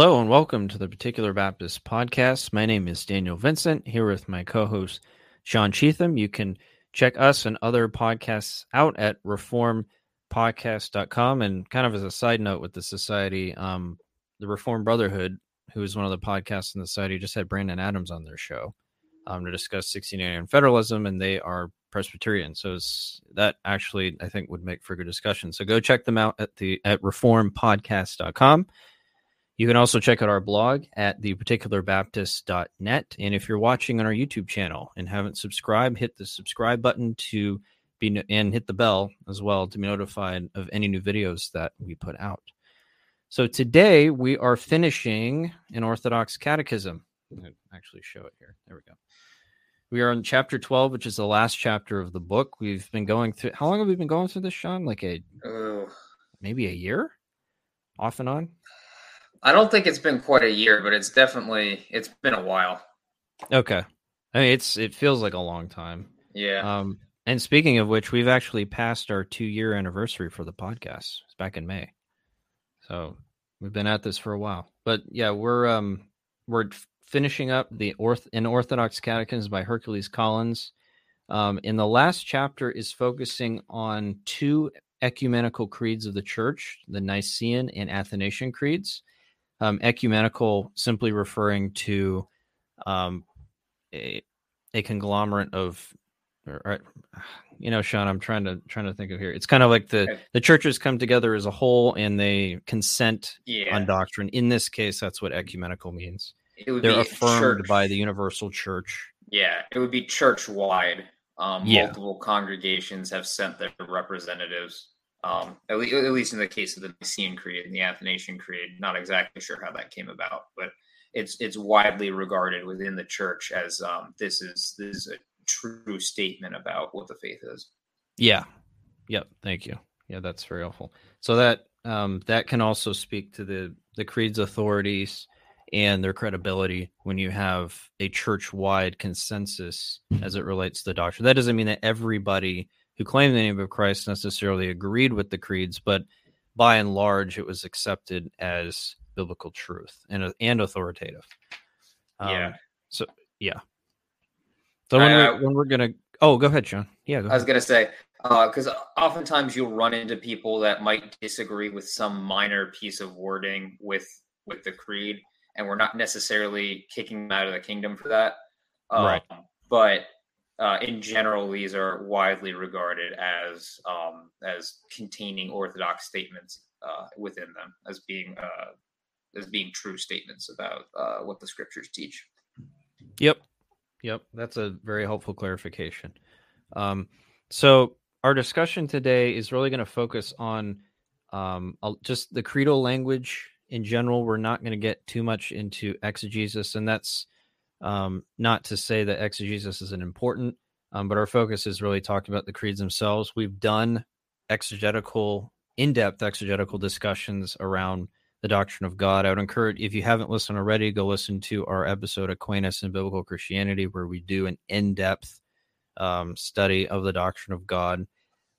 Hello and welcome to the Particular Baptist Podcast. My name is Daniel Vincent, here with my co host, Sean Cheatham. You can check us and other podcasts out at reformpodcast.com. And kind of as a side note with the society, um, the Reformed Brotherhood, who is one of the podcasts in the society, just had Brandon Adams on their show um, to discuss 1689 federalism, and they are Presbyterian. So that actually, I think, would make for a good discussion. So go check them out at the at reformpodcast.com. You can also check out our blog at theparticularbaptist.net. And if you're watching on our YouTube channel and haven't subscribed, hit the subscribe button to be and hit the bell as well to be notified of any new videos that we put out. So today we are finishing an Orthodox Catechism. actually show it here. There we go. We are on chapter 12, which is the last chapter of the book. We've been going through how long have we been going through this, Sean? Like a uh, maybe a year off and on? I don't think it's been quite a year, but it's definitely it's been a while. Okay. I mean it's it feels like a long time. Yeah. Um and speaking of which, we've actually passed our two year anniversary for the podcast. It's back in May. So we've been at this for a while. But yeah, we're um we're finishing up the Orth in Orthodox Catechisms by Hercules Collins. Um, in the last chapter is focusing on two ecumenical creeds of the church, the Nicene and Athanasian creeds um, ecumenical simply referring to um, a, a conglomerate of or, or, you know sean i'm trying to trying to think of here. It's kind of like the the churches come together as a whole and they consent yeah. on doctrine. In this case that's what ecumenical means. They're affirmed church. by the universal church. Yeah it would be church wide um, yeah. multiple congregations have sent their representatives um, at, le- at, least in the case of the Nicene Creed and the Athanasian Creed, not exactly sure how that came about, but it's it's widely regarded within the church as um, this is this is a true statement about what the faith is. Yeah. Yep. Thank you. Yeah, that's very helpful. So that um, that can also speak to the the creed's authorities and their credibility when you have a church wide consensus as it relates to the doctrine. That doesn't mean that everybody who claimed the name of Christ necessarily agreed with the creeds, but by and large, it was accepted as biblical truth and and authoritative. Um, yeah. So yeah. So when, we're, when we're gonna oh go ahead, Sean. Yeah. I was gonna say because uh, oftentimes you'll run into people that might disagree with some minor piece of wording with with the creed, and we're not necessarily kicking them out of the kingdom for that. Um, right. But uh, in general, these are widely regarded as um, as containing orthodox statements uh, within them, as being uh, as being true statements about uh, what the scriptures teach. Yep, yep, that's a very helpful clarification. Um, so our discussion today is really going to focus on um, just the creedal language in general. We're not going to get too much into exegesis, and that's um, not to say that exegesis isn't important, um, but our focus is really talking about the creeds themselves. We've done exegetical, in depth exegetical discussions around the doctrine of God. I would encourage, if you haven't listened already, go listen to our episode Aquinas and Biblical Christianity, where we do an in depth um, study of the doctrine of God.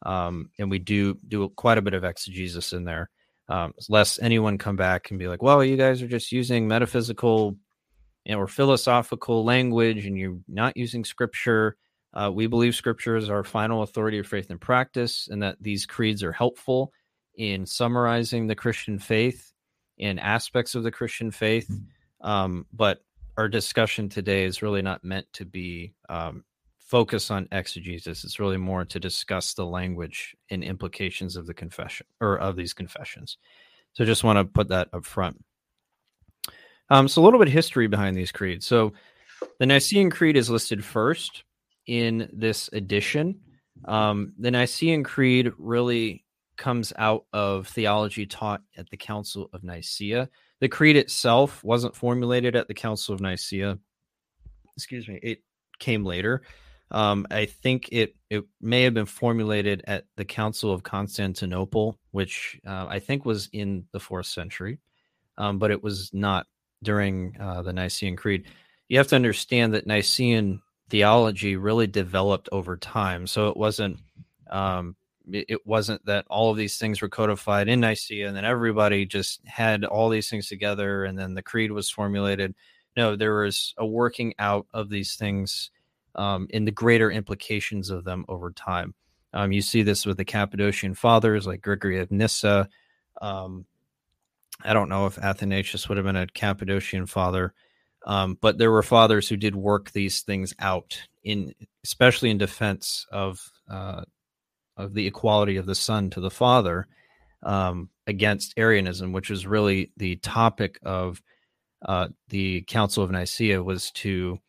Um, and we do do quite a bit of exegesis in there. Um, lest anyone come back and be like, well, you guys are just using metaphysical you know, or philosophical language and you're not using scripture. Uh, we believe scripture is our final authority of faith and practice, and that these creeds are helpful in summarizing the Christian faith and aspects of the Christian faith. Um, but our discussion today is really not meant to be um, focused on exegesis. It's really more to discuss the language and implications of the confession or of these confessions. So just want to put that up front. Um, so a little bit of history behind these creeds. So the Nicene Creed is listed first in this edition. Um, the Nicene Creed really comes out of theology taught at the Council of Nicaea. The creed itself wasn't formulated at the Council of Nicaea. Excuse me, it came later. Um, I think it it may have been formulated at the Council of Constantinople, which uh, I think was in the fourth century, um, but it was not during uh, the Nicene Creed. You have to understand that Nicene theology really developed over time. So it wasn't, um, it, wasn't that all of these things were codified in Nicaea and then everybody just had all these things together and then the creed was formulated. No, there was a working out of these things um, in the greater implications of them over time. Um, you see this with the Cappadocian fathers like Gregory of Nyssa. Um, I don't know if Athanasius would have been a Cappadocian father, um, but there were fathers who did work these things out in, especially in defense of uh, of the equality of the Son to the Father um, against Arianism, which was really the topic of uh, the Council of Nicaea, was to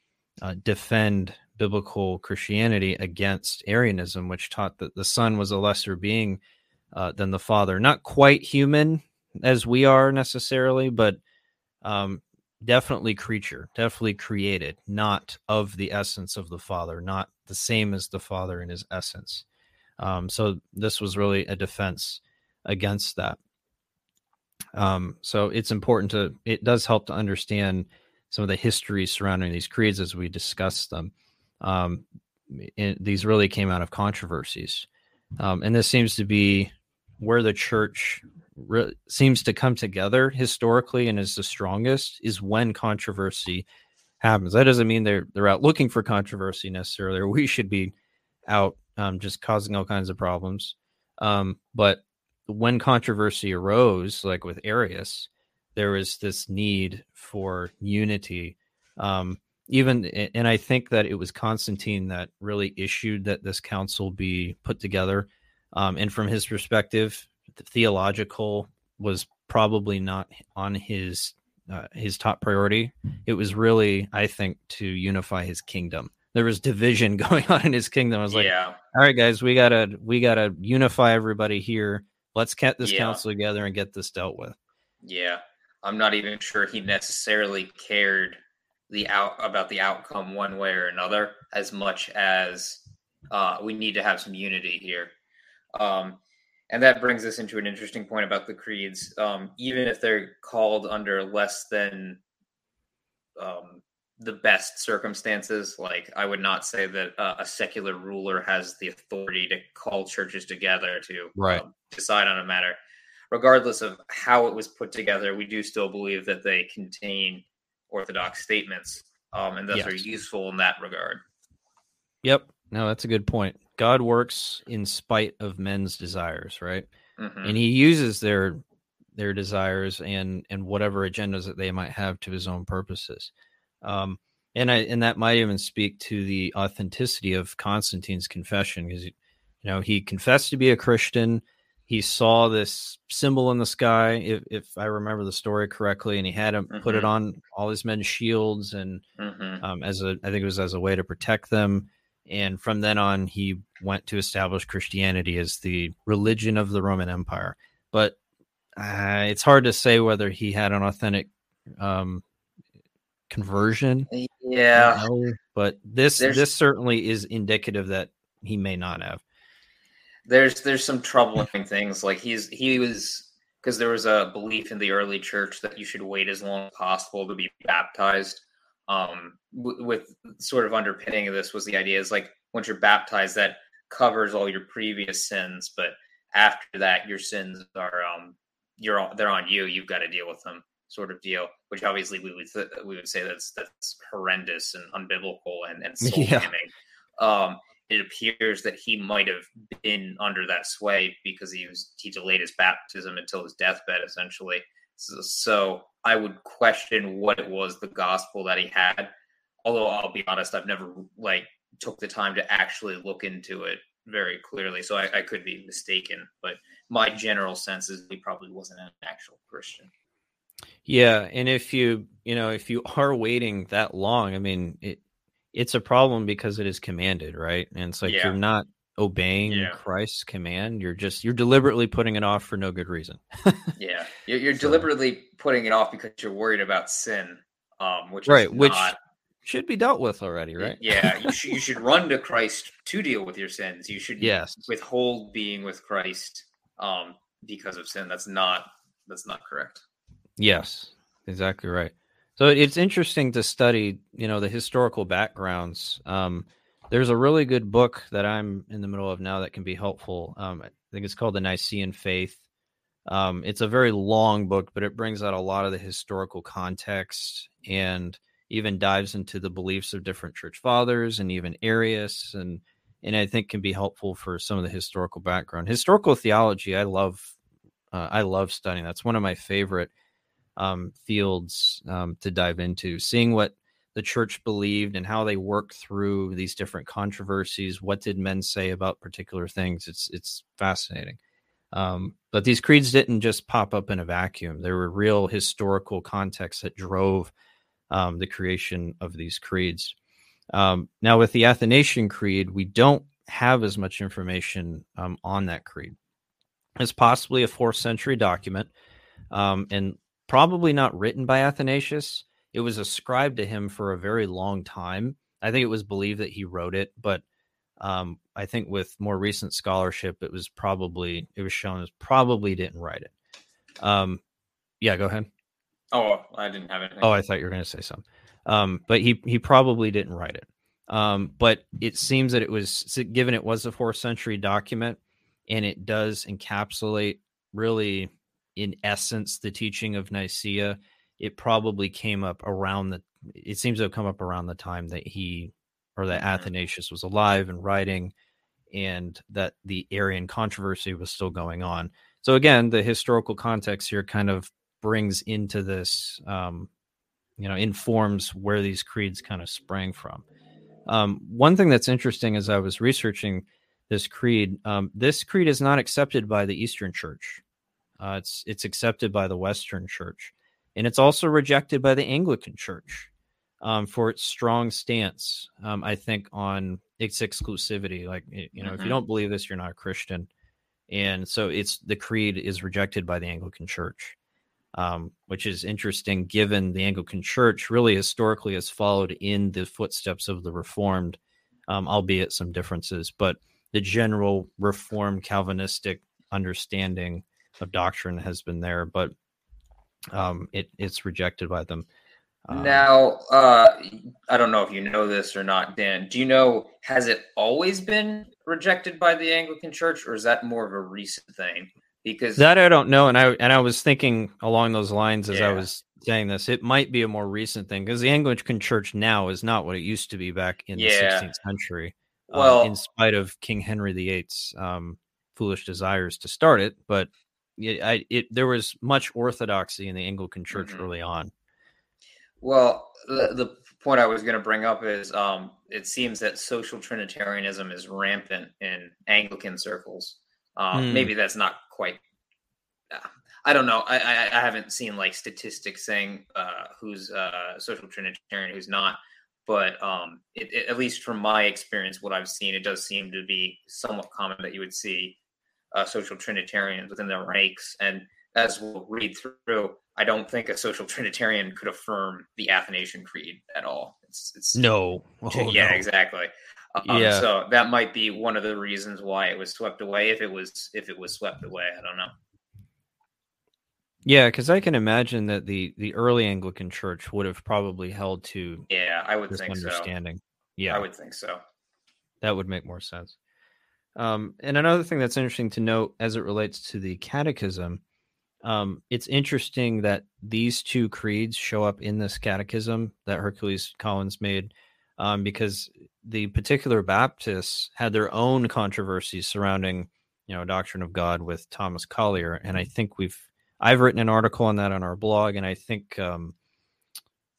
uh, defend biblical Christianity against Arianism, which taught that the Son was a lesser being uh, than the Father. Not quite human as we are necessarily, but um, definitely creature, definitely created, not of the essence of the Father, not the same as the Father in his essence. Um, so this was really a defense against that. Um, so it's important to, it does help to understand some of the history surrounding these creeds as we discuss them um, these really came out of controversies. Um, and this seems to be where the church re- seems to come together historically and is the strongest is when controversy happens. That doesn't mean they're they're out looking for controversy necessarily, or we should be out um, just causing all kinds of problems. Um, but when controversy arose, like with Arius, there was this need for unity. Um, even and I think that it was Constantine that really issued that this council be put together. Um, and from his perspective, the theological was probably not on his uh, his top priority. It was really, I think, to unify his kingdom. There was division going on in his kingdom. I was like, yeah. all right, guys, we gotta we gotta unify everybody here. Let's get this yeah. council together and get this dealt with. Yeah, I'm not even sure he necessarily cared the out about the outcome one way or another as much as uh, we need to have some unity here. Um, and that brings us into an interesting point about the creeds. Um, even if they're called under less than um, the best circumstances, like I would not say that uh, a secular ruler has the authority to call churches together to right. Um, decide on a matter. Regardless of how it was put together, we do still believe that they contain orthodox statements, um, and thus yes. are useful in that regard. Yep. No, that's a good point. God works in spite of men's desires, right? Mm-hmm. And he uses their their desires and and whatever agendas that they might have to his own purposes. Um, and I and that might even speak to the authenticity of Constantine's confession because you know he confessed to be a Christian he saw this symbol in the sky, if, if I remember the story correctly, and he had him mm-hmm. put it mm-hmm. on all his men's shields, and mm-hmm. um, as a I think it was as a way to protect them. And from then on, he went to establish Christianity as the religion of the Roman Empire. But uh, it's hard to say whether he had an authentic um, conversion. Yeah, but this There's... this certainly is indicative that he may not have there's there's some troubling things like he's he was because there was a belief in the early church that you should wait as long as possible to be baptized um w- with sort of underpinning of this was the idea is like once you're baptized that covers all your previous sins but after that your sins are um you're all, they're on you you've got to deal with them sort of deal which obviously we would th- we would say that's that's horrendous and unbiblical and and soul yeah. um it appears that he might have been under that sway because he was he delayed his baptism until his deathbed essentially so, so, i would question what it was the gospel that he had although i'll be honest i've never like took the time to actually look into it very clearly so i, I could be mistaken but my general sense is he probably wasn't an actual christian yeah and if you you know if you are waiting that long i mean it it's a problem because it is commanded, right? And it's like yeah. you're not obeying yeah. Christ's command. You're just you're deliberately putting it off for no good reason. yeah, you're, you're so. deliberately putting it off because you're worried about sin, um, which right, which should be dealt with already, right? Yeah, you should you should run to Christ to deal with your sins. You should yes withhold being with Christ um, because of sin. That's not that's not correct. Yes, exactly right. So it's interesting to study, you know, the historical backgrounds. Um, there's a really good book that I'm in the middle of now that can be helpful. Um, I think it's called the Nicene Faith. Um, it's a very long book, but it brings out a lot of the historical context and even dives into the beliefs of different church fathers and even Arius and and I think can be helpful for some of the historical background. Historical theology, I love. Uh, I love studying. That's one of my favorite um, fields um, to dive into. Seeing what the church believed and how they worked through these different controversies. What did men say about particular things? It's it's fascinating. Um, but these creeds didn't just pop up in a vacuum. There were real historical contexts that drove um, the creation of these creeds. Um, now, with the Athanasian Creed, we don't have as much information um, on that creed. It's possibly a fourth century document um, and probably not written by Athanasius it was ascribed to him for a very long time. I think it was believed that he wrote it, but um, I think with more recent scholarship, it was probably it was shown as probably didn't write it. Um, yeah, go ahead. Oh, I didn't have anything. Oh, I thought you were going to say something. Um, but he he probably didn't write it. Um, but it seems that it was given it was a fourth century document, and it does encapsulate really, in essence, the teaching of Nicaea it probably came up around the it seems to have come up around the time that he or that mm-hmm. Athanasius was alive and writing and that the Arian controversy was still going on. So again, the historical context here kind of brings into this um, you know informs where these creeds kind of sprang from. Um, one thing that's interesting as I was researching this creed, um, this creed is not accepted by the Eastern Church. Uh, it's it's accepted by the Western Church. And it's also rejected by the Anglican Church um, for its strong stance, um, I think, on its exclusivity. Like, you know, mm-hmm. if you mm-hmm. don't believe this, you're not a Christian. And so it's the creed is rejected by the Anglican Church, um, which is interesting given the Anglican Church really historically has followed in the footsteps of the Reformed, um, albeit some differences. But the general Reformed Calvinistic understanding of doctrine has been there. But um, it it's rejected by them. Um, now, uh, I don't know if you know this or not, Dan. Do you know has it always been rejected by the Anglican Church, or is that more of a recent thing? Because that I don't know, and I and I was thinking along those lines as yeah. I was saying this. It might be a more recent thing because the Anglican Church now is not what it used to be back in yeah. the 16th century. Uh, well, in spite of King Henry VIII's um, foolish desires to start it, but it, I, it there was much orthodoxy in the Anglican Church mm-hmm. early on. Well, the, the point I was going to bring up is um, it seems that social Trinitarianism is rampant in Anglican circles. Um, mm. Maybe that's not quite. Uh, I don't know. I, I, I haven't seen like statistics saying uh, who's uh, social Trinitarian, who's not. But um, it, it, at least from my experience, what I've seen, it does seem to be somewhat common that you would see uh, social Trinitarians within their ranks. And as we'll read through, I don't think a social Trinitarian could affirm the Athanasian Creed at all. It's, it's no, oh, yeah, no. exactly. Um, yeah. So that might be one of the reasons why it was swept away. If it was, if it was swept away, I don't know. Yeah, because I can imagine that the the early Anglican Church would have probably held to. Yeah, I would think understanding. So. Yeah, I would think so. That would make more sense. Um, and another thing that's interesting to note as it relates to the catechism, um, it's interesting that these two creeds show up in this catechism that Hercules Collins made um, because the particular Baptists had their own controversies surrounding, you know, doctrine of God with Thomas Collier. And I think we've, I've written an article on that on our blog, and I think um,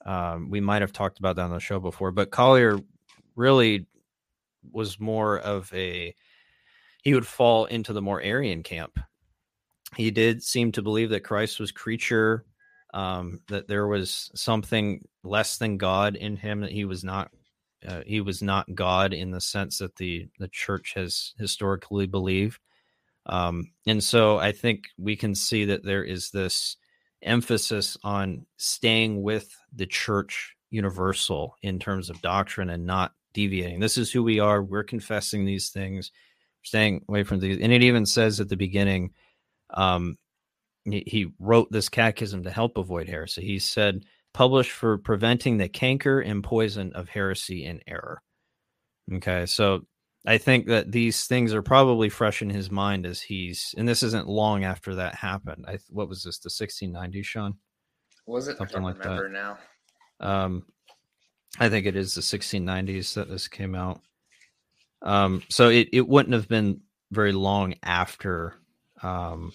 um, we might have talked about that on the show before, but Collier really was more of a he would fall into the more Arian camp. He did seem to believe that Christ was creature, um, that there was something less than God in him, that he was not uh, he was not God in the sense that the the church has historically believed. Um, and so I think we can see that there is this emphasis on staying with the church universal in terms of doctrine and not deviating. This is who we are. We're confessing these things staying away from these. And it even says at the beginning, um, he, he wrote this catechism to help avoid heresy. He said, published for preventing the canker and poison of heresy and error. Okay, so I think that these things are probably fresh in his mind as he's, and this isn't long after that happened. I what was this? The 1690s, Sean? Was it? Something like that. Now, um, I think it is the 1690s that this came out. Um, so it it wouldn't have been very long after, um,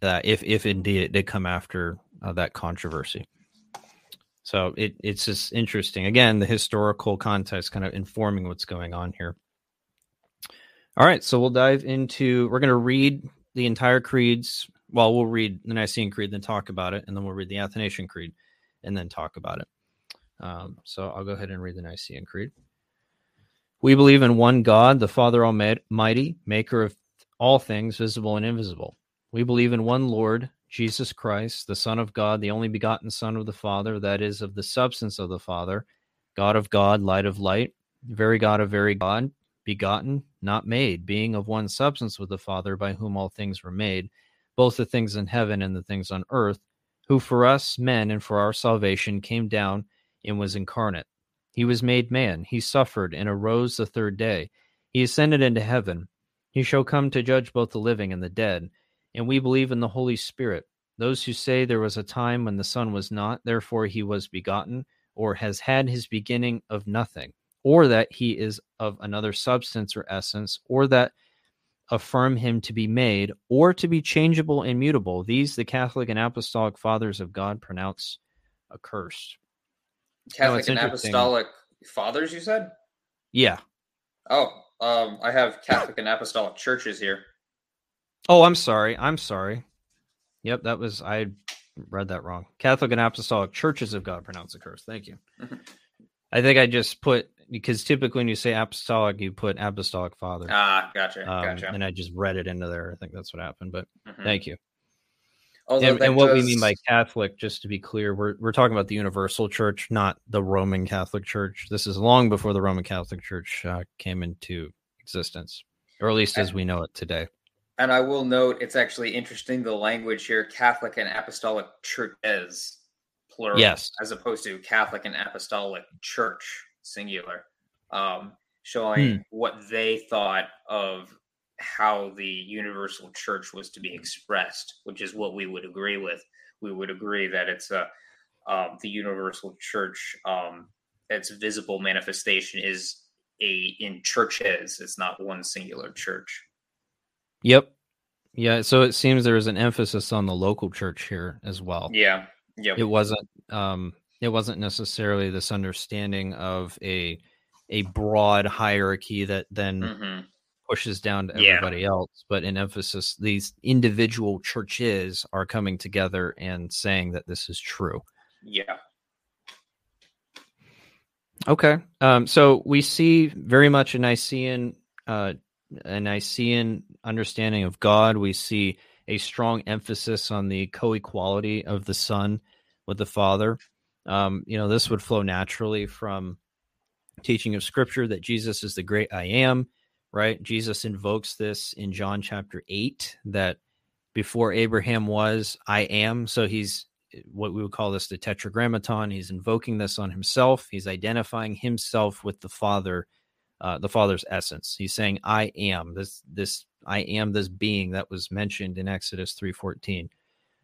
that if if indeed it did come after uh, that controversy. So it it's just interesting. Again, the historical context kind of informing what's going on here. All right, so we'll dive into. We're going to read the entire creeds. Well, we'll read the Nicene Creed, then talk about it, and then we'll read the Athanasian Creed, and then talk about it. Um, so I'll go ahead and read the Nicene Creed. We believe in one God, the Father Almighty, maker of all things visible and invisible. We believe in one Lord, Jesus Christ, the Son of God, the only begotten Son of the Father, that is, of the substance of the Father, God of God, light of light, very God of very God begotten, not made, being of one substance with the Father, by whom all things were made, both the things in heaven and the things on earth, who for us men and for our salvation came down and was incarnate. He was made man, he suffered and arose the third day. He ascended into heaven. He shall come to judge both the living and the dead. And we believe in the Holy Spirit. Those who say there was a time when the Son was not, therefore he was begotten, or has had his beginning of nothing or that he is of another substance or essence, or that affirm him to be made, or to be changeable and mutable. These the Catholic and Apostolic Fathers of God pronounce accursed. Catholic and Apostolic Fathers, you said? Yeah. Oh, um, I have Catholic and Apostolic churches here. Oh, I'm sorry. I'm sorry. Yep, that was I read that wrong. Catholic and Apostolic Churches of God pronounce curse. Thank you. I think I just put because typically when you say apostolic, you put apostolic father. Ah, gotcha, um, gotcha. And I just read it into there. I think that's what happened. But mm-hmm. thank you. And, and what does... we mean by Catholic, just to be clear, we're we're talking about the universal church, not the Roman Catholic Church. This is long before the Roman Catholic Church uh, came into existence, or at least as we know it today. And I will note, it's actually interesting the language here: Catholic and Apostolic churches, plural, yes, as opposed to Catholic and Apostolic Church singular, um, showing hmm. what they thought of how the universal church was to be expressed, which is what we would agree with. We would agree that it's a um, the universal church. Um, its visible manifestation is a in churches. It's not one singular church. Yep. Yeah. So it seems there is an emphasis on the local church here as well. Yeah. Yeah. It wasn't. Um, it wasn't necessarily this understanding of a a broad hierarchy that then mm-hmm. Pushes down to everybody yeah. else, but in emphasis these individual churches are coming together and saying that this is true. Yeah. Okay. Um, so we see very much a Nicene uh, a Nicene understanding of God. We see a strong emphasis on the co-equality of the Son with the Father. Um, you know, this would flow naturally from teaching of scripture that Jesus is the great I am, right? Jesus invokes this in John chapter 8 that before Abraham was, I am. So he's what we would call this the tetragrammaton. He's invoking this on himself. He's identifying himself with the Father, uh, the Father's essence. He's saying, I am this, this, I am this being that was mentioned in Exodus 3.14.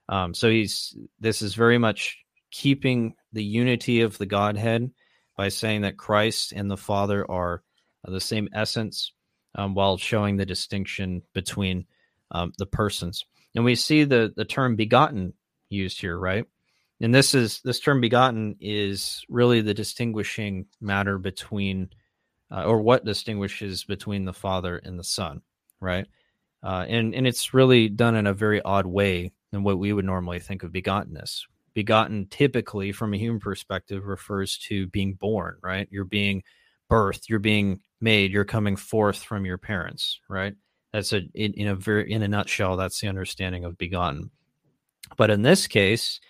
Um, so he's, this is very much keeping the unity of the Godhead by saying that Christ and the Father are the same essence um, while showing the distinction between um, the persons. And we see the, the term begotten used here, right? And this is this term begotten is really the distinguishing matter between, uh, or what distinguishes between the Father and the Son, right? Uh, and and it's really done in a very odd way than what we would normally think of begottenness begotten typically from a human perspective refers to being born, right? You're being birthed, you're being made, you're coming forth from your parents, right? That's a in, in a very in a nutshell, that's the understanding of begotten. But in this case,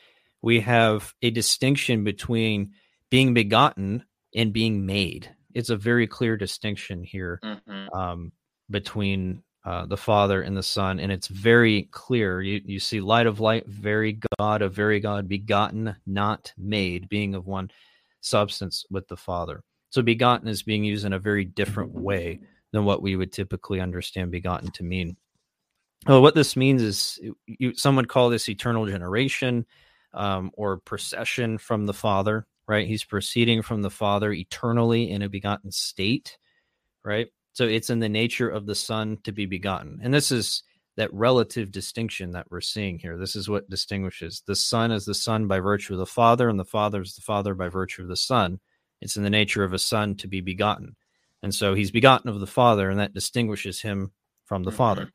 we have a distinction between being begotten and being made. It's a very clear distinction here mm-hmm. um, between uh, the Father and the Son, and it's very clear. You you see light of light, very God of very God, begotten, not made, being of one substance with the Father. So begotten is being used in a very different way than what we would typically understand begotten to mean. Well, what this means is you, some would call this eternal generation um, or procession from the Father, right? He's proceeding from the Father eternally in a begotten state, right? So it's in the nature of the Son to be begotten. And this is that relative distinction that we're seeing here. This is what distinguishes the Son as the Son by virtue of the Father, and the Father is the Father by virtue of the Son. It's in the nature of a Son to be begotten. And so he's begotten of the Father, and that distinguishes him from the mm-hmm. Father.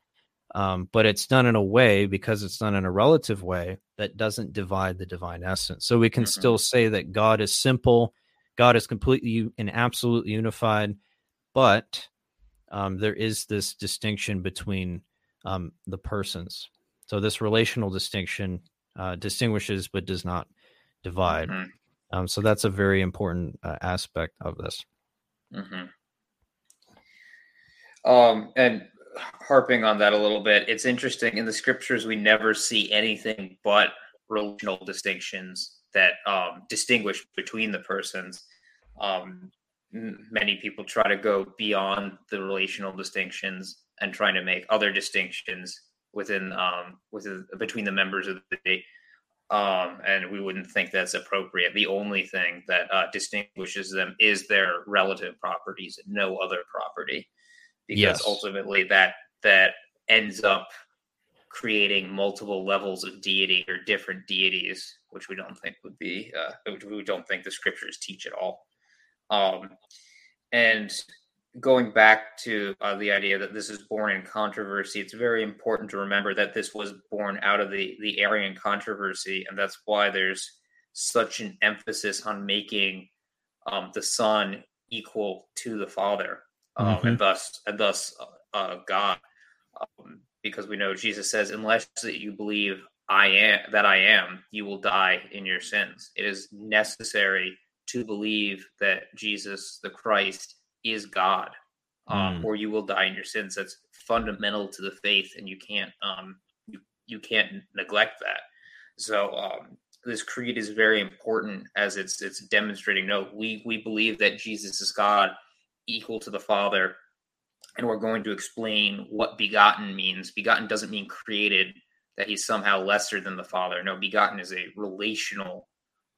Um, but it's done in a way because it's done in a relative way that doesn't divide the divine essence. So we can mm-hmm. still say that God is simple, God is completely and absolutely unified, but um, there is this distinction between um, the persons. So this relational distinction uh, distinguishes but does not divide. Mm-hmm. Um, so that's a very important uh, aspect of this. Mm-hmm. Um, and harping on that a little bit, it's interesting in the scriptures we never see anything but relational distinctions that um, distinguish between the persons. Um, many people try to go beyond the relational distinctions and trying to make other distinctions within um, within between the members of the um, and we wouldn't think that's appropriate. The only thing that uh, distinguishes them is their relative properties, no other property because yes. ultimately that that ends up creating multiple levels of deity or different deities, which we don't think would be, uh, which we don't think the scriptures teach at all. Um, and going back to uh, the idea that this is born in controversy, it's very important to remember that this was born out of the the Arian controversy, and that's why there's such an emphasis on making um, the Son equal to the Father um, mm-hmm. and thus and thus uh, God, um, because we know Jesus says, "Unless that you believe I am that I am, you will die in your sins." It is necessary to believe that Jesus, the Christ, is God, um, mm. or you will die in your sins. That's fundamental to the faith, and you can't um, you you can't neglect that. So um, this creed is very important as it's it's demonstrating. No, we we believe that Jesus is God equal to the Father. And we're going to explain what begotten means. Begotten doesn't mean created, that he's somehow lesser than the Father. No, begotten is a relational,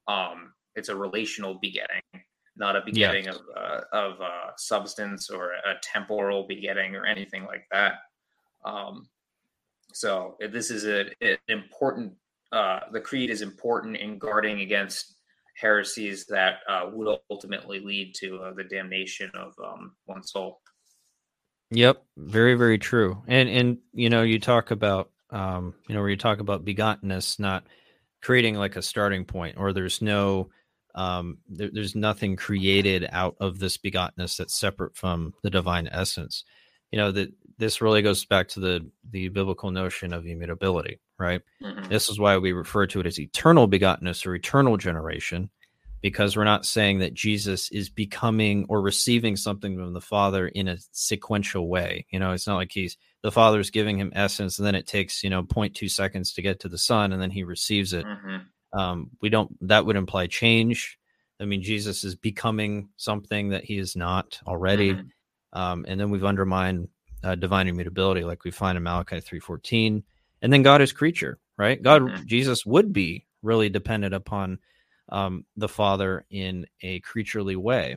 um, it's a relational begetting, not a begetting yes. of uh, of uh, substance or a temporal begetting or anything like that. Um, so this is a, an important. Uh, the creed is important in guarding against heresies that uh, would ultimately lead to uh, the damnation of um, one soul. Yep, very very true. And and you know you talk about um, you know where you talk about begottenness not creating like a starting point or there's no um, there, there's nothing created out of this begottenness that's separate from the divine essence. You know that this really goes back to the the biblical notion of immutability, right? Mm-hmm. This is why we refer to it as eternal begottenness or eternal generation, because we're not saying that Jesus is becoming or receiving something from the Father in a sequential way. You know, it's not like he's the Father's giving him essence, and then it takes you know 0.2 seconds to get to the Son, and then he receives it. Mm-hmm. Um, we don't. That would imply change. I mean, Jesus is becoming something that he is not already. Mm-hmm. Um, and then we've undermined uh, divine immutability, like we find in Malachi three fourteen. And then God is creature, right? God, mm-hmm. Jesus would be really dependent upon um, the Father in a creaturely way.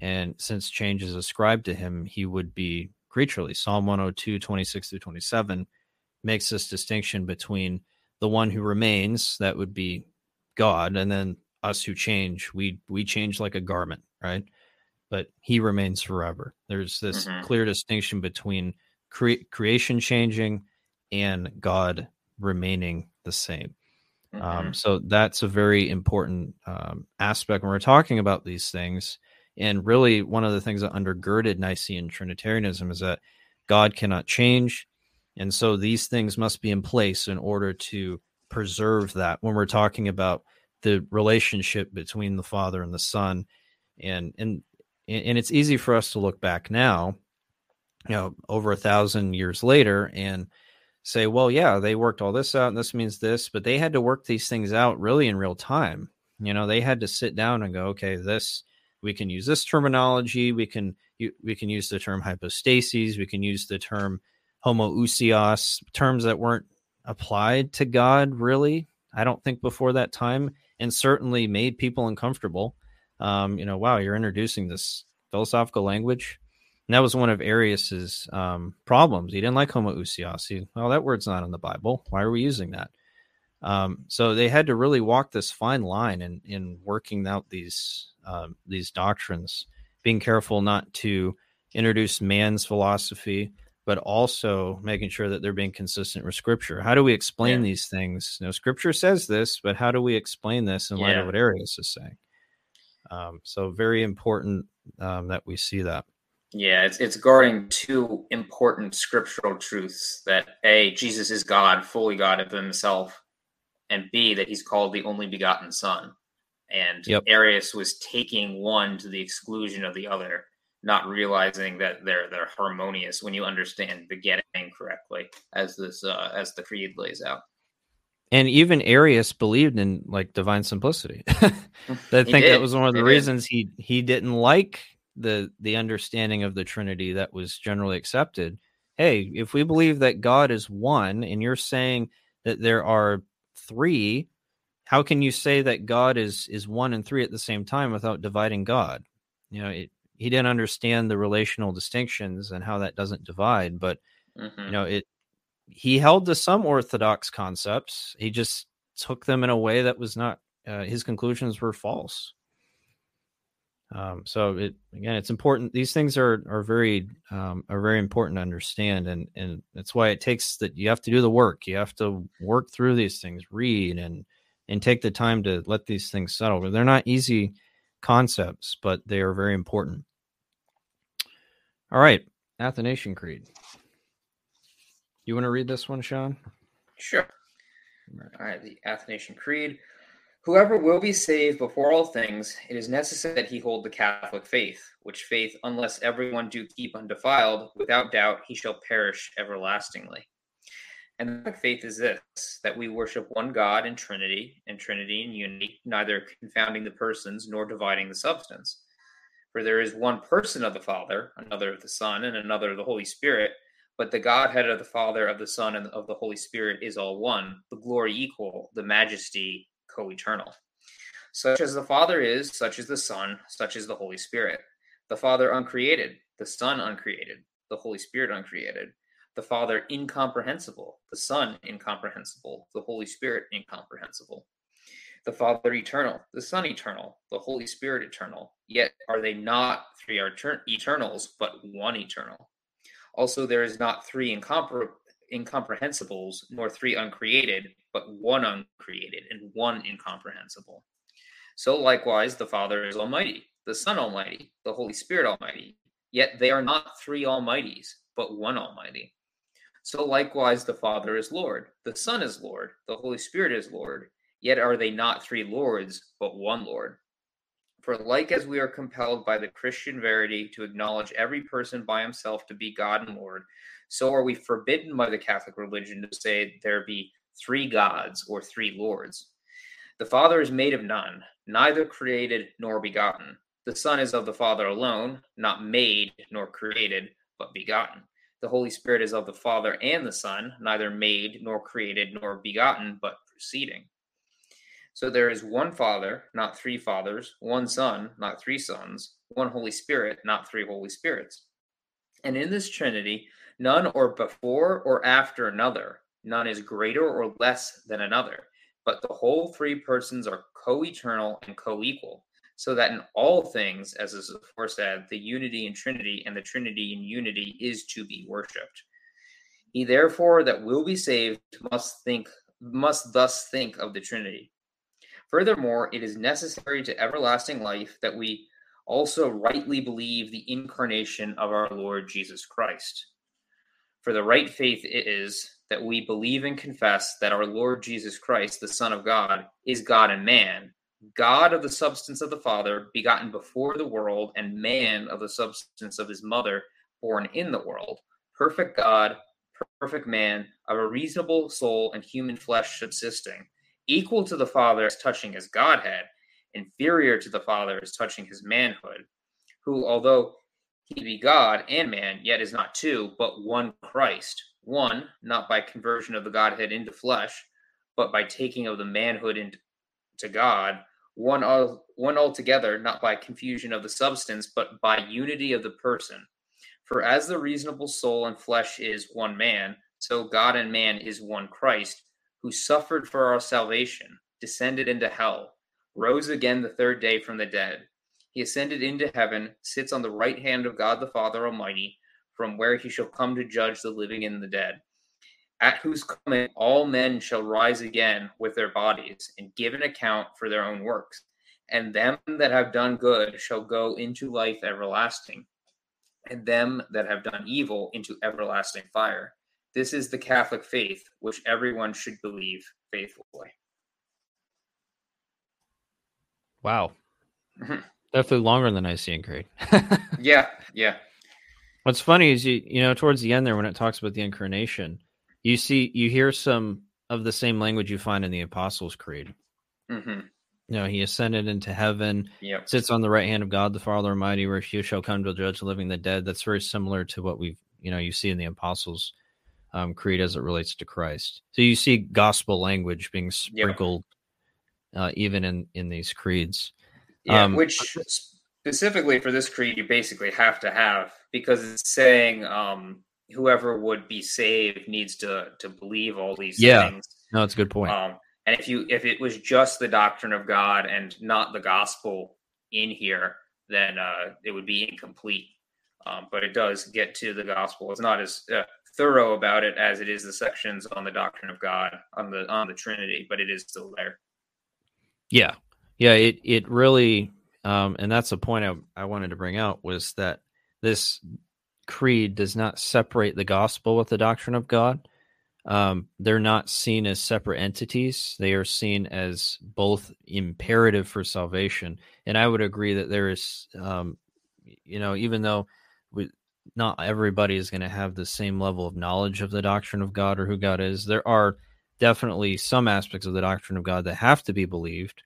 And since change is ascribed to him, he would be creaturely. Psalm 102, 26 through 27 makes this distinction between the one who remains, that would be God, and then us who change. We we change like a garment, right? but he remains forever. There's this mm-hmm. clear distinction between cre- creation changing and God remaining the same. Um, mm-hmm. Um, so that's a very important um, aspect when we're talking about these things. And really, one of the things that undergirded Nicene Trinitarianism is that God cannot change. And so these things must be in place in order to preserve that when we're talking about the relationship between the Father and the Son. And, and and it's easy for us to look back now, you know, over a thousand years later and say, well, yeah, they worked all this out and this means this, but they had to work these things out really in real time. You know, they had to sit down and go, okay, this we can use this terminology. We can we can use the term hypostases. We can use the term homoousios, terms that weren't applied to God really. I don't think before that time, and certainly made people uncomfortable. Um, you know, wow, you're introducing this philosophical language. And that was one of Arius's um, problems. He didn't like homoousios. He, well, that word's not in the Bible. Why are we using that? Um, so they had to really walk this fine line in in working out these um, these doctrines, being careful not to introduce man's philosophy, but also making sure that they're being consistent with Scripture. How do we explain yeah. these things? You know, Scripture says this, but how do we explain this in light yeah. of what Arius is saying? Um, so very important um, that we see that. Yeah, it's it's guarding two important scriptural truths that a Jesus is God, fully God of himself, and B, that he's called the only begotten Son. And yep. Arius was taking one to the exclusion of the other, not realizing that they're they're harmonious when you understand begetting correctly, as this uh, as the creed lays out. And even Arius believed in like divine simplicity. I think that was one of the he reasons did. he he didn't like the the understanding of the Trinity that was generally accepted. Hey, if we believe that God is one, and you're saying that there are three, how can you say that God is is one and three at the same time without dividing God? You know, it, he didn't understand the relational distinctions and how that doesn't divide. But mm-hmm. you know, it he held to some orthodox concepts. He just took them in a way that was not. Uh, his conclusions were false. Um, so it again, it's important. These things are are very um, are very important to understand, and and that's why it takes that you have to do the work. You have to work through these things, read and and take the time to let these things settle. They're not easy concepts, but they are very important. All right, Athanasian Creed. You want to read this one, Sean? Sure. All right, the Athanasian Creed. Whoever will be saved before all things, it is necessary that he hold the Catholic faith, which faith, unless everyone do keep undefiled, without doubt he shall perish everlastingly. And the Catholic faith is this that we worship one God in Trinity, and Trinity in unity, neither confounding the persons nor dividing the substance. For there is one person of the Father, another of the Son, and another of the Holy Spirit, but the Godhead of the Father, of the Son, and of the Holy Spirit is all one, the glory equal, the majesty co eternal. Such as the Father is, such is the Son, such is the Holy Spirit. The Father uncreated, the Son uncreated, the Holy Spirit uncreated. The Father incomprehensible, the Son incomprehensible, the Holy Spirit incomprehensible. The Father eternal, the Son eternal, the Holy Spirit eternal. Yet are they not three eternals, but one eternal. Also, there is not three incompre- incomprehensibles, nor three uncreated, but one uncreated and one incomprehensible. So likewise, the Father is Almighty, the Son Almighty, the Holy Spirit Almighty. Yet they are not three Almighties, but one Almighty. So likewise, the Father is Lord, the Son is Lord, the Holy Spirit is Lord. Yet are they not three Lords, but one Lord. For like as we are compelled by the Christian verity to acknowledge every person by himself to be God and Lord, so are we forbidden by the Catholic religion to say there be three gods or three lords. The Father is made of none, neither created nor begotten. The Son is of the Father alone, not made nor created, but begotten. The Holy Spirit is of the Father and the Son, neither made nor created nor begotten, but proceeding. So there is one Father, not three fathers, one Son, not three sons, one Holy Spirit, not three Holy Spirits. And in this Trinity, none or before or after another, none is greater or less than another, but the whole three persons are co eternal and co equal, so that in all things, as is aforesaid, the unity in Trinity and the Trinity in unity is to be worshipped. He therefore that will be saved must think must thus think of the Trinity. Furthermore, it is necessary to everlasting life that we also rightly believe the incarnation of our Lord Jesus Christ. For the right faith is that we believe and confess that our Lord Jesus Christ, the Son of God, is God and man, God of the substance of the Father, begotten before the world, and man of the substance of his mother, born in the world, perfect God, perfect man, of a reasonable soul and human flesh subsisting, equal to the Father as touching his Godhead, inferior to the Father as touching his manhood, who, although he be God and man, yet is not two, but one Christ, one, not by conversion of the Godhead into flesh, but by taking of the manhood into God, one, all, one altogether, not by confusion of the substance, but by unity of the person. For as the reasonable soul and flesh is one man, so God and man is one Christ, who suffered for our salvation, descended into hell, rose again the third day from the dead. He ascended into heaven, sits on the right hand of God the Father Almighty, from where he shall come to judge the living and the dead. At whose coming all men shall rise again with their bodies, and give an account for their own works. And them that have done good shall go into life everlasting, and them that have done evil into everlasting fire. This is the Catholic faith, which everyone should believe faithfully. Wow. Mm-hmm. Definitely longer than the Nicene Creed. yeah, yeah. What's funny is you you know towards the end there when it talks about the incarnation, you see you hear some of the same language you find in the Apostles' Creed. Mm-hmm. You know, he ascended into heaven, yep. sits on the right hand of God the Father Almighty, where he shall come to judge the living and the dead. That's very similar to what we've you know you see in the Apostles' um, Creed as it relates to Christ. So you see gospel language being sprinkled uh, even in in these creeds. Yeah, um, which specifically for this creed you basically have to have because it's saying um, whoever would be saved needs to to believe all these yeah. things. No, it's a good point. Um, and if you if it was just the doctrine of God and not the gospel in here, then uh, it would be incomplete. Um, but it does get to the gospel. It's not as uh, thorough about it as it is the sections on the doctrine of God on the on the Trinity, but it is still there. Yeah, yeah. It it really, um, and that's a point I, I wanted to bring out was that this creed does not separate the gospel with the doctrine of God. Um, they're not seen as separate entities. They are seen as both imperative for salvation. And I would agree that there is, um, you know, even though we, not everybody is going to have the same level of knowledge of the doctrine of God or who God is, there are definitely some aspects of the doctrine of God that have to be believed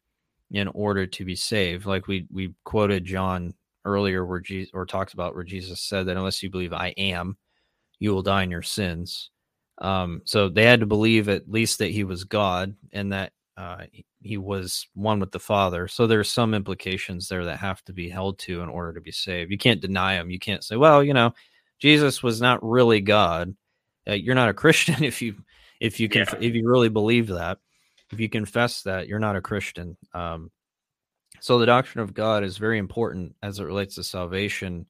in order to be saved. Like we we quoted John earlier where Jesus or talked about where Jesus said that unless you believe I am, you will die in your sins. Um, so they had to believe at least that he was God and that uh, he was one with the Father. So there's some implications there that have to be held to in order to be saved. You can't deny him. You can't say, well, you know, Jesus was not really God. Uh, you're not a Christian if you if you can yeah. if you really believe that. If you confess that, you're not a Christian. Um, so the doctrine of God is very important as it relates to salvation,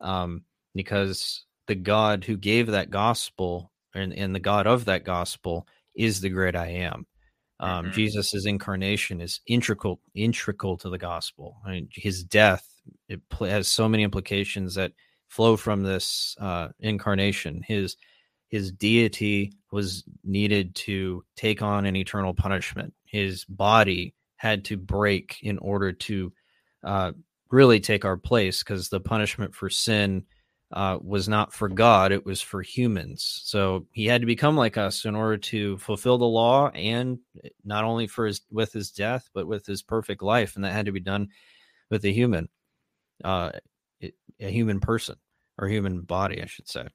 um, because the God who gave that gospel and, and the God of that gospel is the great I am. Um, mm-hmm. Jesus' incarnation is integral integral to the gospel. I mean, his death it has so many implications that flow from this uh, incarnation. His his deity was needed to take on an eternal punishment. His body had to break in order to uh, really take our place because the punishment for sin uh, was not for God, it was for humans. So he had to become like us in order to fulfill the law and not only for his with his death, but with his perfect life. And that had to be done with a human, uh, a human person or human body, I should say.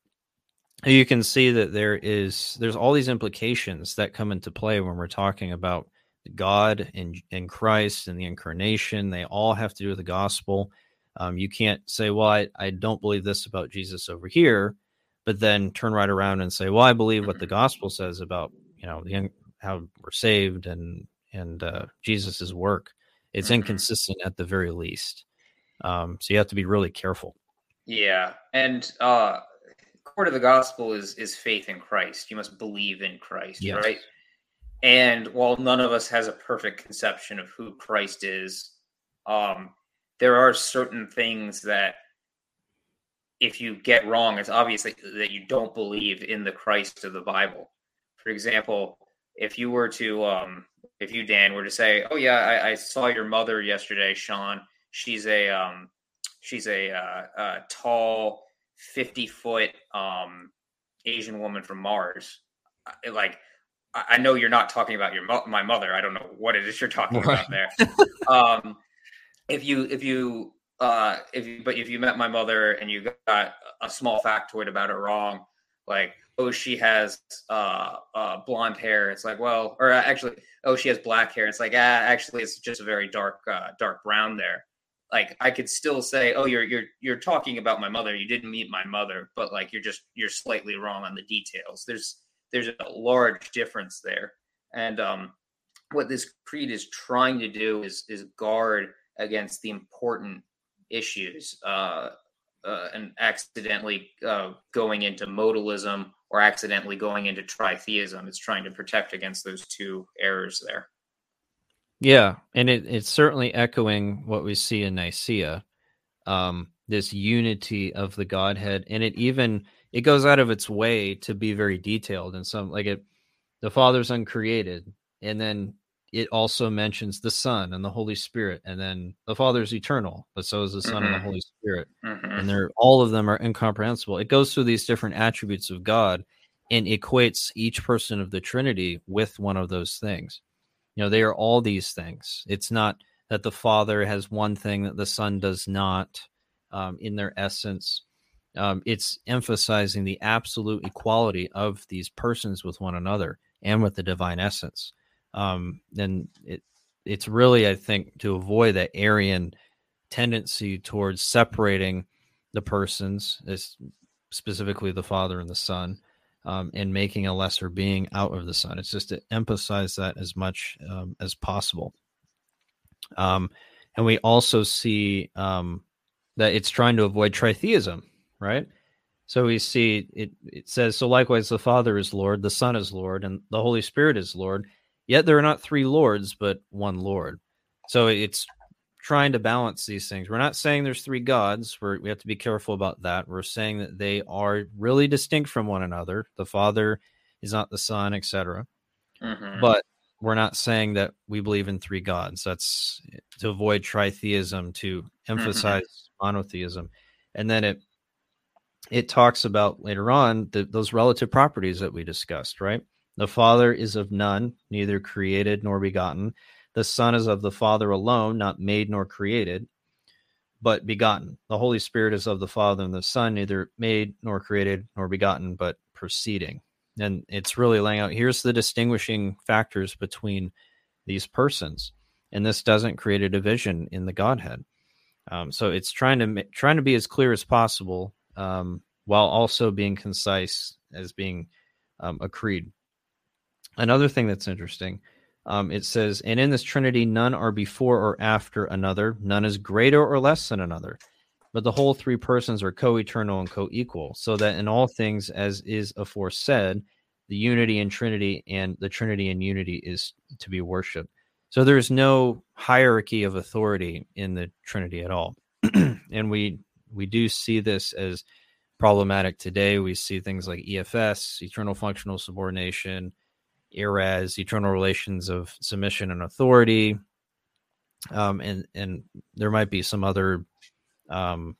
You can see that there is there's all these implications that come into play when we're talking about God and, and Christ and the incarnation. They all have to do with the gospel. Um, you can't say, well, I, I don't believe this about Jesus over here, but then turn right around and say, well, I believe what the mm-hmm. gospel says about, you know, the, how we're saved and, and uh, Jesus's work. It's mm-hmm. inconsistent at the very least. Um, so you have to be really careful. Yeah. And, uh, core to the gospel is, is faith in Christ. You must believe in Christ, yes. right? And while none of us has a perfect conception of who Christ is, um, there are certain things that if you get wrong, it's obvious that, that you don't believe in the Christ of the Bible. For example, if you were to, um, if you, Dan, were to say, "Oh yeah, I, I saw your mother yesterday, Sean. She's a, um, she's a, uh, a tall, fifty foot um, Asian woman from Mars," like I know you're not talking about your mo- my mother. I don't know what it is you're talking about there. um, if you if you uh if you but if you met my mother and you got a small factoid about it wrong, like oh she has uh, uh blonde hair, it's like well or actually oh she has black hair, it's like ah actually it's just a very dark uh, dark brown there. Like I could still say oh you're you're you're talking about my mother, you didn't meet my mother, but like you're just you're slightly wrong on the details. There's there's a large difference there, and um what this creed is trying to do is is guard against the important issues uh, uh, and accidentally uh, going into modalism or accidentally going into tritheism. It's trying to protect against those two errors there. Yeah, and it, it's certainly echoing what we see in Nicaea, um, this unity of the Godhead, and it even it goes out of its way to be very detailed and some like it. The Father's uncreated, and then it also mentions the Son and the Holy Spirit, and then the Father is eternal, but so is the Son mm-hmm. and the mm-hmm. Holy Spirit, mm-hmm. and they're all of them are incomprehensible. It goes through these different attributes of God and equates each person of the Trinity with one of those things. You know, they are all these things. It's not that the Father has one thing that the Son does not um, in their essence. Um, it's emphasizing the absolute equality of these persons with one another and with the divine essence um, and it it's really I think to avoid that Arian tendency towards separating the persons, specifically the Father and the Son, um, and making a lesser being out of the Son. It's just to emphasize that as much um, as possible. Um, and we also see um, that it's trying to avoid tritheism, right? So we see it, it says, So likewise, the Father is Lord, the Son is Lord, and the Holy Spirit is Lord. Yet there are not three lords, but one Lord. So it's trying to balance these things. We're not saying there's three gods. We're, we have to be careful about that. We're saying that they are really distinct from one another. The Father is not the Son, etc. Mm-hmm. But we're not saying that we believe in three gods. That's to avoid tritheism, to mm-hmm. emphasize mm-hmm. monotheism, and then it it talks about later on the, those relative properties that we discussed, right? The Father is of none, neither created nor begotten. The Son is of the Father alone, not made nor created, but begotten. The Holy Spirit is of the Father and the Son, neither made nor created nor begotten, but proceeding. And it's really laying out here's the distinguishing factors between these persons. And this doesn't create a division in the Godhead. Um, so it's trying to trying to be as clear as possible, um, while also being concise as being um, a creed. Another thing that's interesting, um, it says, and in this Trinity, none are before or after another, none is greater or less than another, but the whole three persons are co eternal and co equal, so that in all things, as is aforesaid, the unity in Trinity and the Trinity in unity is to be worshiped. So there's no hierarchy of authority in the Trinity at all. and we we do see this as problematic today. We see things like EFS, eternal functional subordination, ERAS, eternal relations of submission and authority, um, and and there might be some other, um,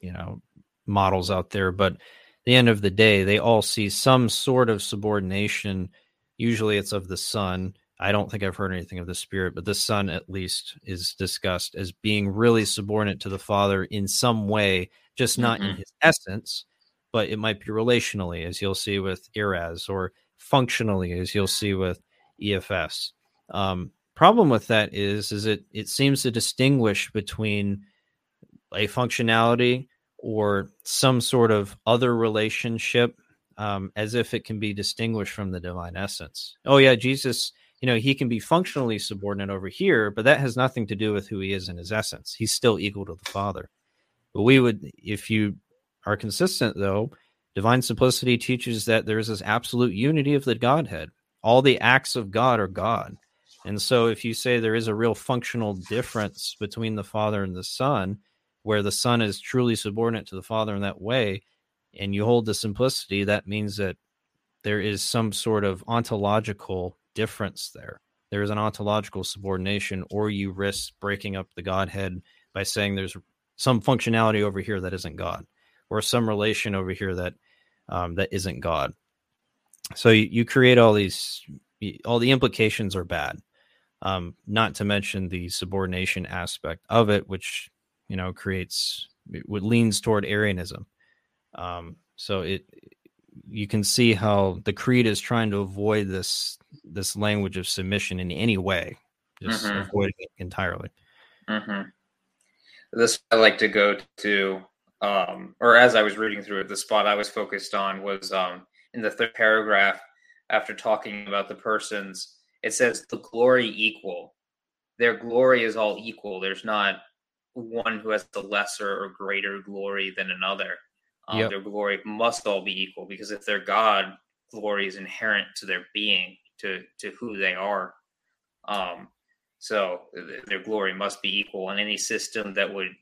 you know, models out there, but the end of the day, they all see some sort of subordination. Usually, it's of the Son. I don't think I've heard anything of the Spirit, but the Son at least is discussed as being really subordinate to the Father in some way, just not mm-hmm. in his essence, but it might be relationally, as you'll see with ERAS or functionally, as you'll see with EFS. Um, problem with that is, is it it seems to distinguish between a functionality or some sort of other relationship, um, as if it can be distinguished from the divine essence. Oh yeah, Jesus, you know, he can be functionally subordinate over here, but that has nothing to do with who he is in his essence. He's still equal to the Father. But we would, if you are consistent though, Divine simplicity teaches that there is this absolute unity of the Godhead. All the acts of God are God. And so if you say there is a real functional difference between the Father and the Son, where the Son is truly subordinate to the Father in that way, and you hold the simplicity, that means that there is some sort of ontological difference there. There is an ontological subordination, or you risk breaking up the Godhead by saying there's some functionality over here that isn't God, or some relation over here that um, that isn't God. So you, you, create all these, all the implications are bad. Um, not to mention the subordination aspect of it, which you know creates what leans toward Arianism. Um, so it you can see how the creed is trying to avoid this this language of submission in any way, just mm-hmm. avoiding it entirely. Mm-hmm. This I like to go to, um, or as I was reading through it, the spot I was focused on was um, in the third paragraph. After talking about the persons, it says the glory equal. Their glory is all equal. There's not one who has the lesser or greater glory than another. Um, yep. Their glory must all be equal because if they're God, glory is inherent to their being, to to who they are. Um, so their glory must be equal, and any system that would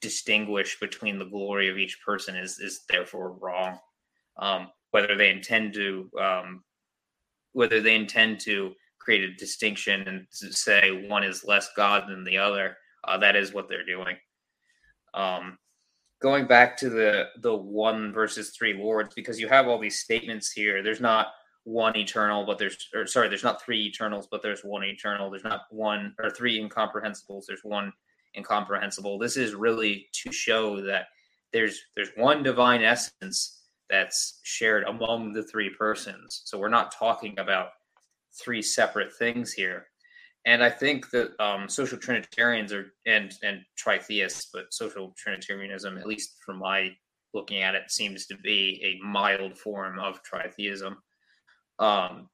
distinguish between the glory of each person is is therefore wrong. Um, whether they intend to um, whether they intend to create a distinction and say one is less God than the other, uh, that is what they're doing. Um, going back to the the one versus three lords, because you have all these statements here. There's not one eternal, but there's or sorry, there's not three eternals, but there's one eternal. There's not one or three incomprehensibles. There's one incomprehensible. This is really to show that there's there's one divine essence that's shared among the three persons. So we're not talking about three separate things here. And I think that um, social Trinitarians are and and tritheists, but social Trinitarianism, at least from my looking at it, seems to be a mild form of tritheism. Um,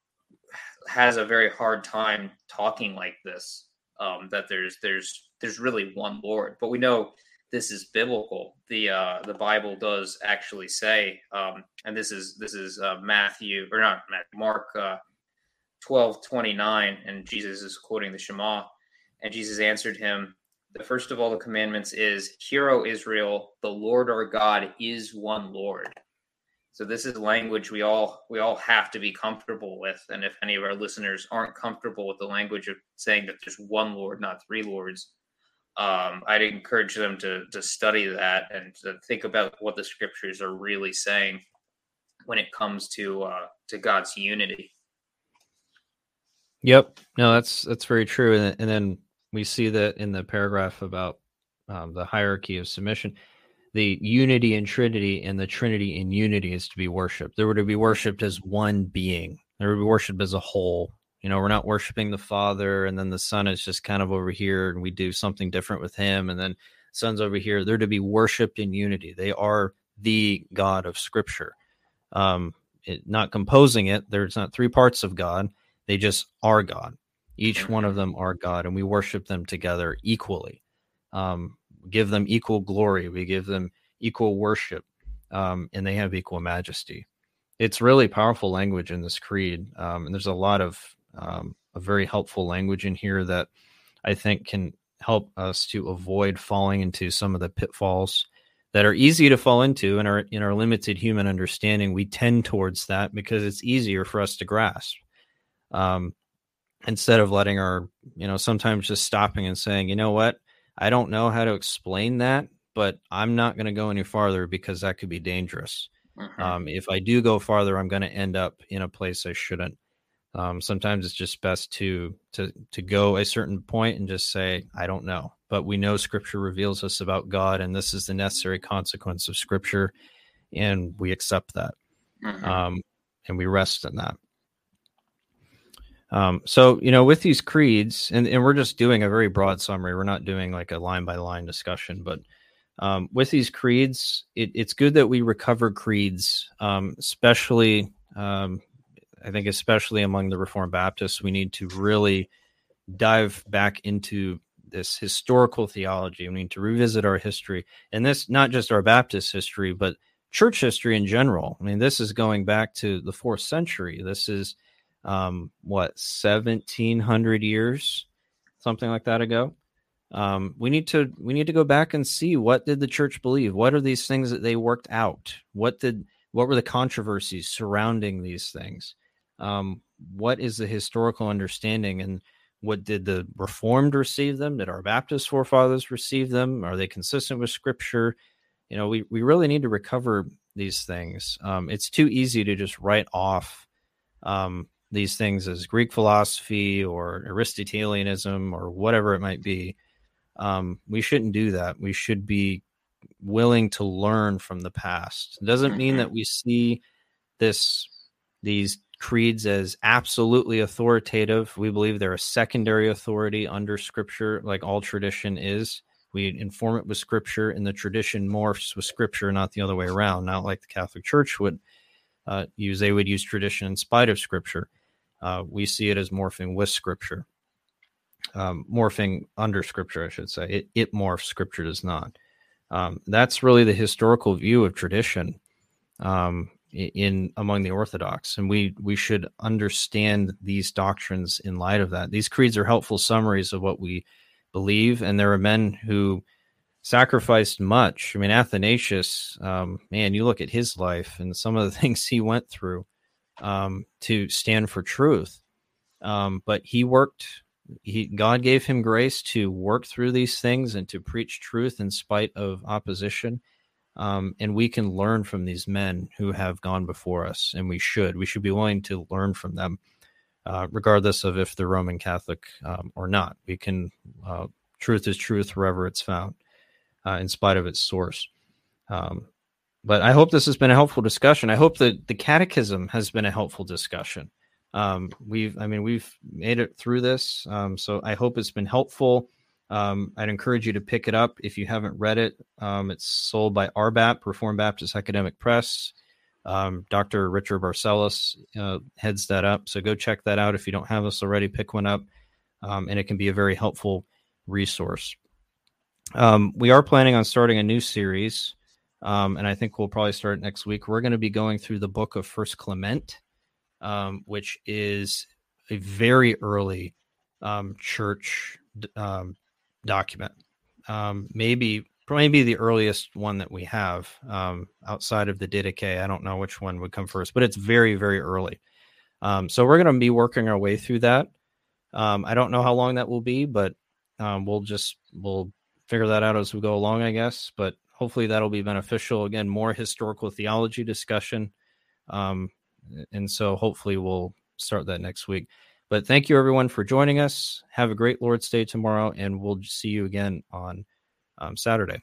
has a very hard time talking like this. Um, that there's there's there's really one Lord, but we know this is biblical. The uh, the Bible does actually say, um, and this is this is uh, Matthew or not Matthew, Mark uh, 12 29 and jesus is quoting the shema. And jesus answered him the first of all the commandments is hear o israel the lord our god is one lord so this is language we all we all have to be comfortable with and if any of our listeners aren't comfortable with the language of saying that there's one lord not three lords um, i'd encourage them to to study that and to think about what the scriptures are really saying when it comes to uh, to god's unity Yep. No, that's that's very true. And, and then we see that in the paragraph about um, the hierarchy of submission, the unity in Trinity and the Trinity in unity is to be worshipped. They were to be worshipped as one being. They were to be worshipped as a whole. You know, we're not worshiping the Father and then the Son is just kind of over here and we do something different with him and then Son's over here. They're to be worshipped in unity. They are the God of Scripture. Um, it, not composing it. There's not three parts of God they just are God. Each one of them are God, and we worship them together equally. Um, give them equal glory. We give them equal worship, um, and they have equal majesty. It's really powerful language in this creed, um, and there's a lot of um, a very helpful language in here that I think can help us to avoid falling into some of the pitfalls that are easy to fall into in our in our limited human understanding. We tend towards that because it's easier for us to grasp um, instead of letting our, you know, sometimes just stopping and saying, you know what, I don't know how to explain that, but I'm not going to go any farther because that could be dangerous. Mm-hmm. Um, if I do go farther, I'm going to end up in a place I shouldn't. Um, sometimes it's just best to to to go a certain point and just say, I don't know. But we know Scripture reveals us about God, and this is the necessary consequence of Scripture, and we accept that, mm-hmm. um, and we rest in that. Um, so you know, with these creeds, and, and we're just doing a very broad summary. We're not doing like a line by line discussion, but um, with these creeds, it, it's good that we recover creeds, um, especially um, I think, especially among the Reformed Baptists, we need to really dive back into this historical theology. We need to revisit our history, and this not just our Baptist history, but church history in general. I mean, this is going back to the fourth century. This is um, what 1700 years? Something like that ago. Um, we need to we need to go back and see what did the church believe? What are these things that they worked out? What did what were the controversies surrounding these things? Um, what is the historical understanding and what did the reformed receive them? Did our baptist forefathers receive them? Are they consistent with scripture? You know we, we really need to recover these things. Um, it's too easy to just write off um, these things as Greek philosophy or Aristotelianism or whatever it might be. Um, we shouldn't do that. We should be willing to learn from the past. It doesn't mean that mm-hmm. we see this these creeds as absolutely authoritative. We believe they're a secondary authority under scripture, like all tradition is. We inform it with scripture, and the tradition morphs with scripture, not the other way around. Not like the Catholic Church would uh, use, they would use tradition in spite of scripture. Uh, we see it as morphing with scripture, um, morphing under scripture, I should say. It, it morphs, scripture does not. Um, that's really the historical view of tradition. Um, in among the Orthodox, and we we should understand these doctrines in light of that. These creeds are helpful summaries of what we believe, and there are men who sacrificed much. I mean, Athanasius, um, man, you look at his life and some of the things he went through um, to stand for truth. Um, but he worked. He God gave him grace to work through these things and to preach truth in spite of opposition um, and we can learn from these men who have gone before us, and we should. We should be willing to learn from them, uh, regardless of if they're Roman Catholic um, or not. We can, uh, truth is truth wherever it's found, uh, in spite of its source. Um, but I hope this has been a helpful discussion. I hope that the catechism has been a helpful discussion. Um, we've, I mean, we've made it through this, um, so I hope it's been helpful. Um, I'd encourage you to pick it up if you haven't read it. Um, it's sold by RBAP, Reformed Baptist Academic Press. Um, Dr. Richard Barcellos uh, heads that up. So go check that out if you don't have this already. Pick one up, and it can be a very helpful resource. Um, we are planning on starting a new series, um, and I think we'll probably start next week. We're going to be going through the book of First Clement, um, which is a very early church um, document. Um, maybe maybe the earliest one that we have um, outside of the Didache. I don't know which one would come first, but it's very very early. Um, so we're going to be working our way through that. Um, I don't know how long that will be, but um, we'll just we'll figure that out as we go along, I guess. But hopefully that'll be beneficial. Again, more historical theology discussion, um, and so hopefully we'll start that next week. But thank you, everyone, for joining us. Have a great Lord's Day tomorrow, and we'll see you again on um, Saturday.